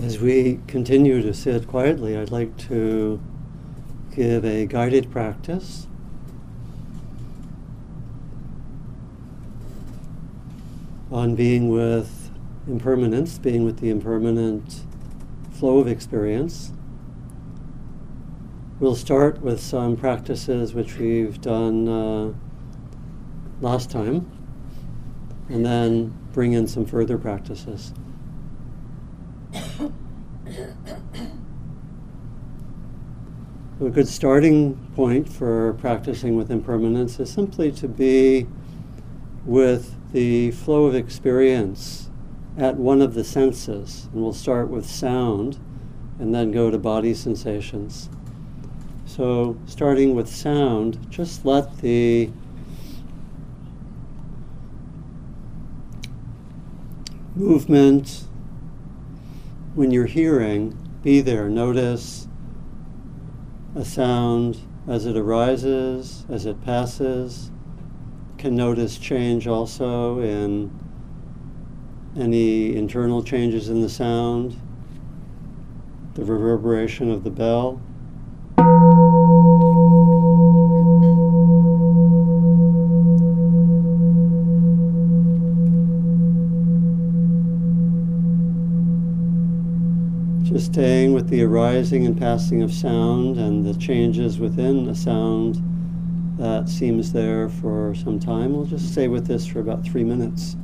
As we continue to sit quietly, I'd like to give a guided practice. On being with impermanence, being with the impermanent flow of experience. We'll start with some practices which we've done uh, last time, and then bring in some further practices. A good starting point for practicing with impermanence is simply to be with the flow of experience at one of the senses. And we'll start with sound and then go to body sensations. So, starting with sound, just let the movement when you're hearing be there. Notice a sound as it arises, as it passes. Can notice change also in any internal changes in the sound, the reverberation of the bell. Staying with the arising and passing of sound and the changes within a sound that seems there for some time. We'll just stay with this for about three minutes.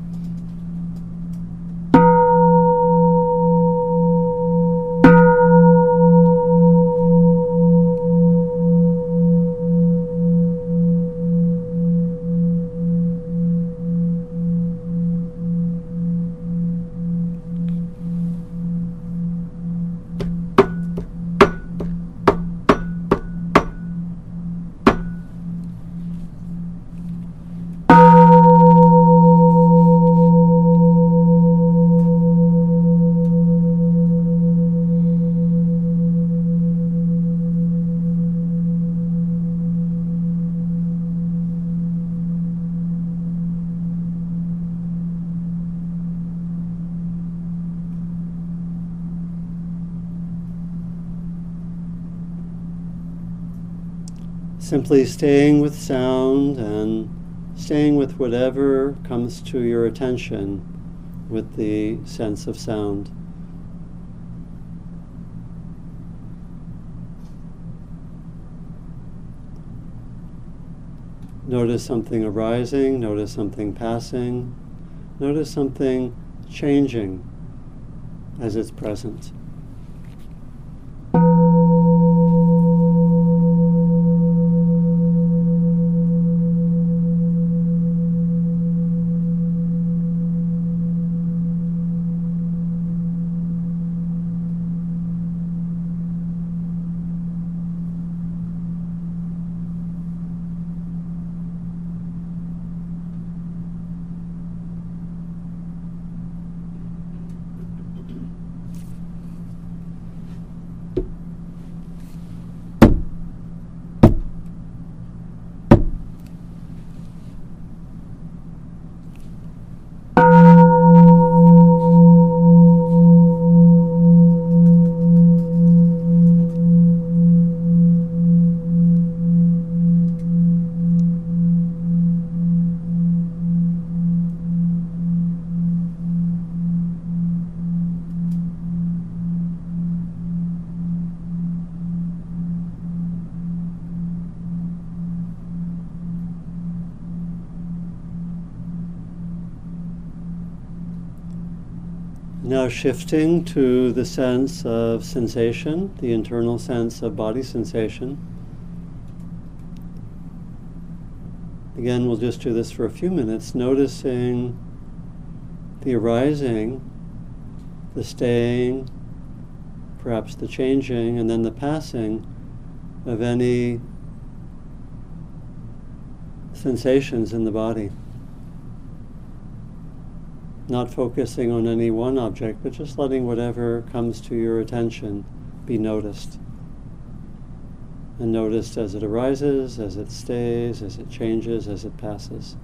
Simply staying with sound and staying with whatever comes to your attention with the sense of sound. Notice something arising, notice something passing, notice something changing as it's present. Now shifting to the sense of sensation, the internal sense of body sensation. Again, we'll just do this for a few minutes, noticing the arising, the staying, perhaps the changing, and then the passing of any sensations in the body not focusing on any one object, but just letting whatever comes to your attention be noticed. And noticed as it arises, as it stays, as it changes, as it passes.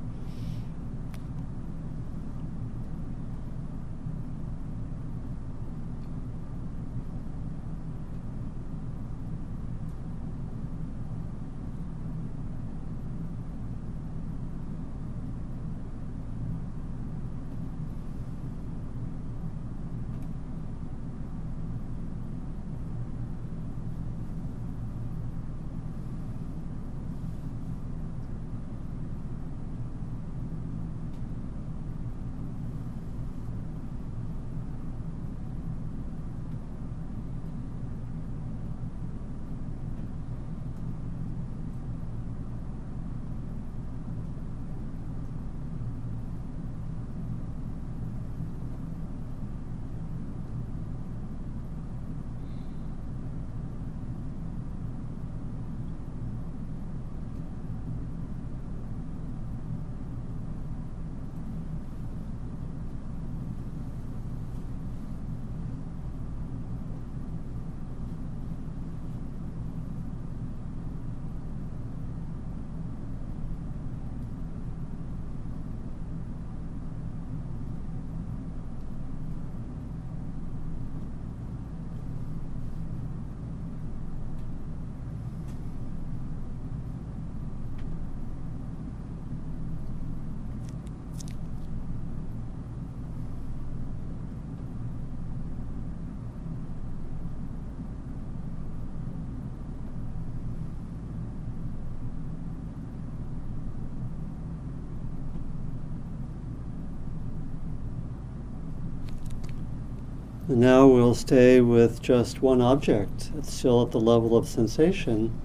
Now we'll stay with just one object. It's still at the level of sensation,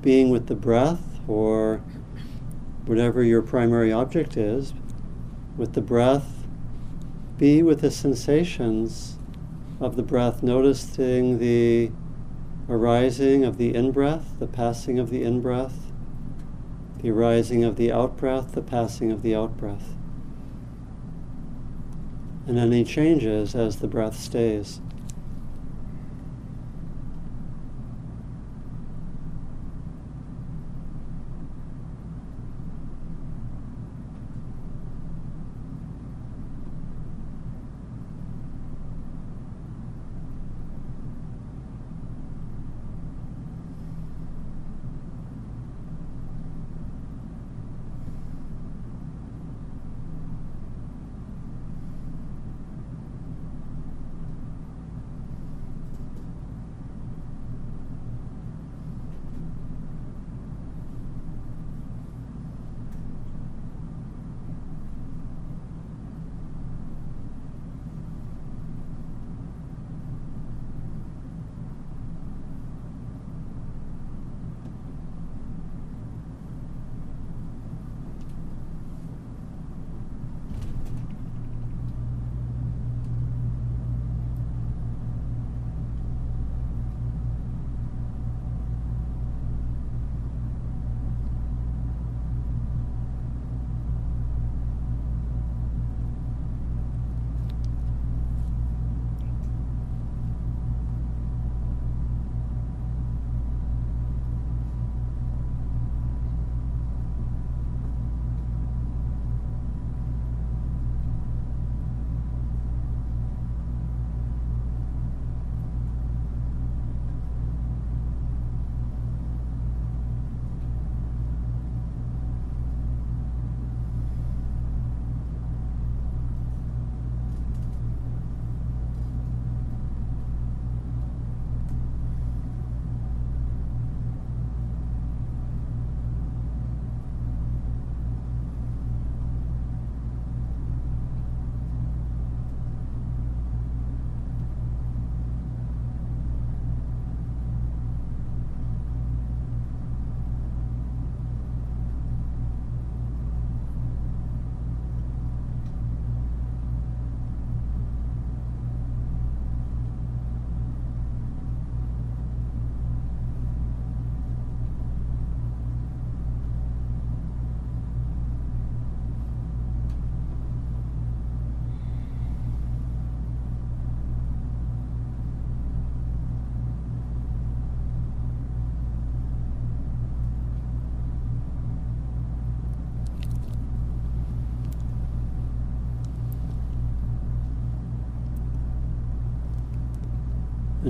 being with the breath or whatever your primary object is. With the breath, be with the sensations of the breath, noticing the arising of the in breath, the passing of the in breath, the arising of the out breath, the passing of the out breath and any changes as the breath stays.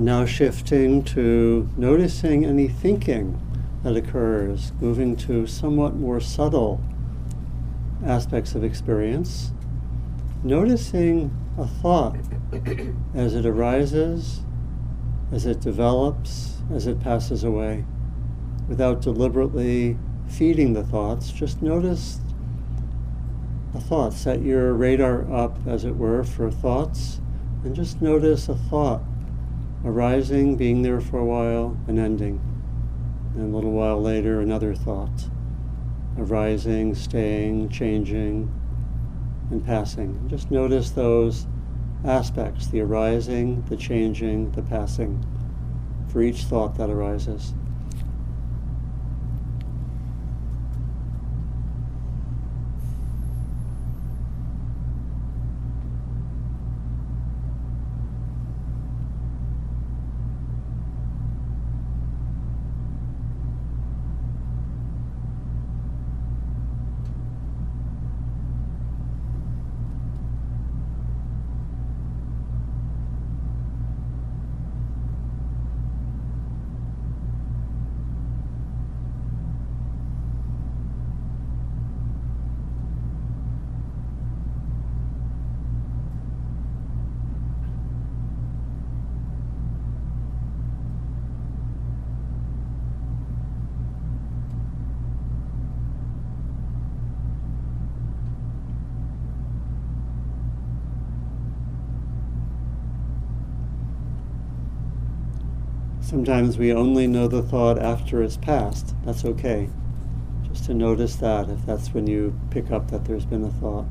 And now shifting to noticing any thinking that occurs, moving to somewhat more subtle aspects of experience, noticing a thought as it arises, as it develops, as it passes away, without deliberately feeding the thoughts, just notice a thought. Set your radar up, as it were, for thoughts, and just notice a thought arising, being there for a while, and ending. And a little while later, another thought arising, staying, changing, and passing. Just notice those aspects the arising, the changing, the passing for each thought that arises. Sometimes we only know the thought after it's passed. That's okay. Just to notice that if that's when you pick up that there's been a thought.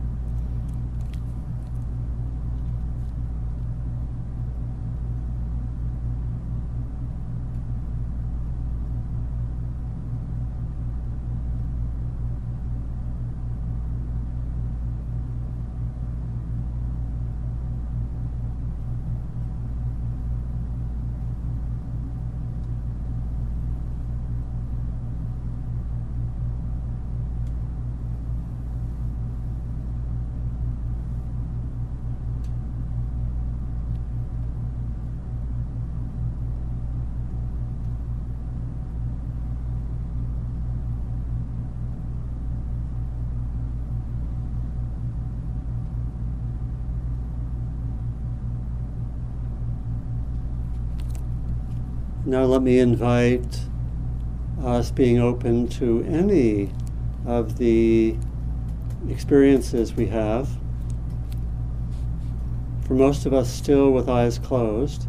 Now let me invite us being open to any of the experiences we have. For most of us, still with eyes closed.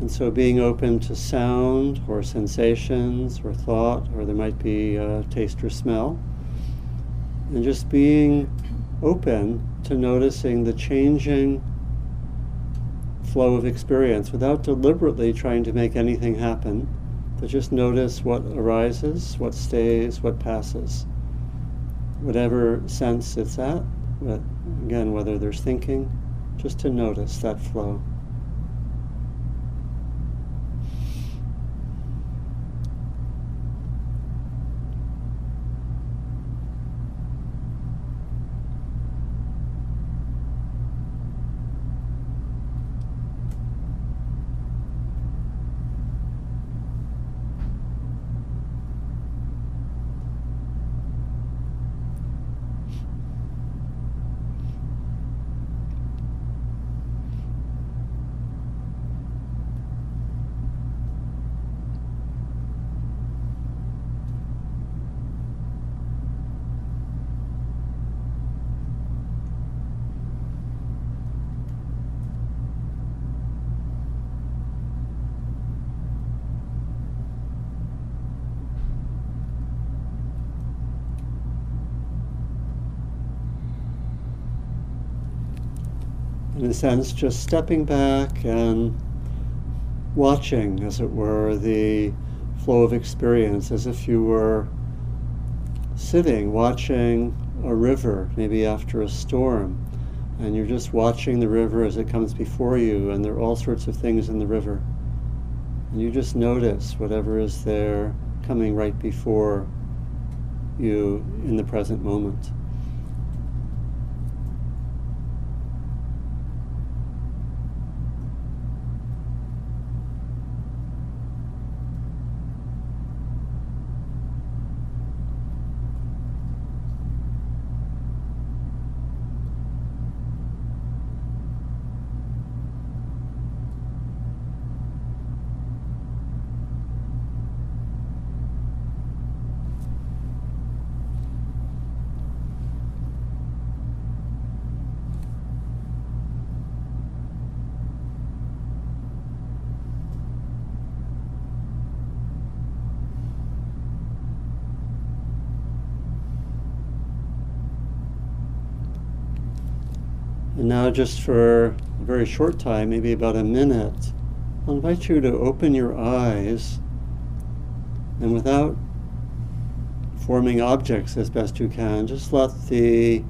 And so being open to sound or sensations or thought, or there might be a taste or smell. And just being open to noticing the changing flow of experience without deliberately trying to make anything happen, but just notice what arises, what stays, what passes. Whatever sense it's at, but again, whether there's thinking, just to notice that flow. In a sense, just stepping back and watching, as it were, the flow of experience as if you were sitting watching a river, maybe after a storm, and you're just watching the river as it comes before you, and there are all sorts of things in the river. And you just notice whatever is there coming right before you in the present moment. And now, just for a very short time, maybe about a minute, I'll invite you to open your eyes and without forming objects as best you can, just let the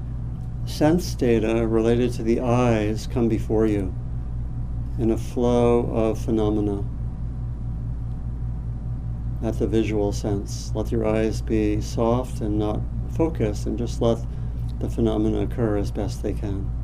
sense data related to the eyes come before you in a flow of phenomena at the visual sense. Let your eyes be soft and not focused, and just let the phenomena occur as best they can.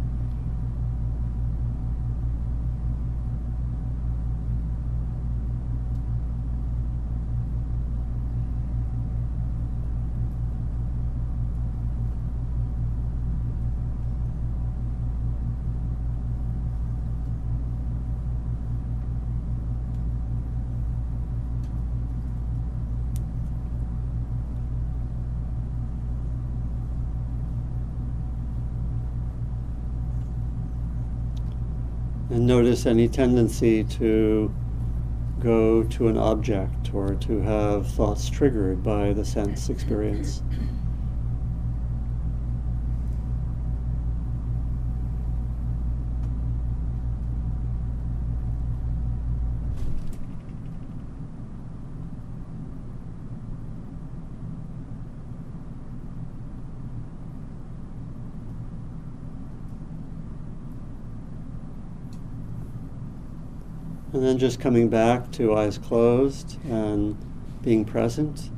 And notice any tendency to go to an object or to have thoughts triggered by the sense experience. And then just coming back to eyes closed and being present.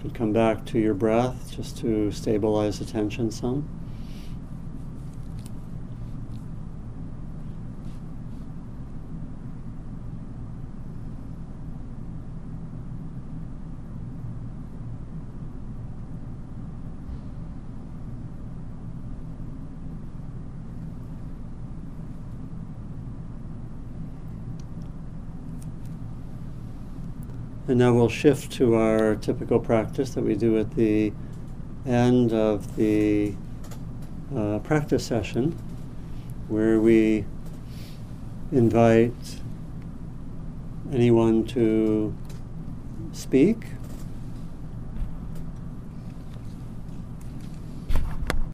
Could come back to your breath just to stabilize attention some. And now we'll shift to our typical practice that we do at the end of the uh, practice session, where we invite anyone to speak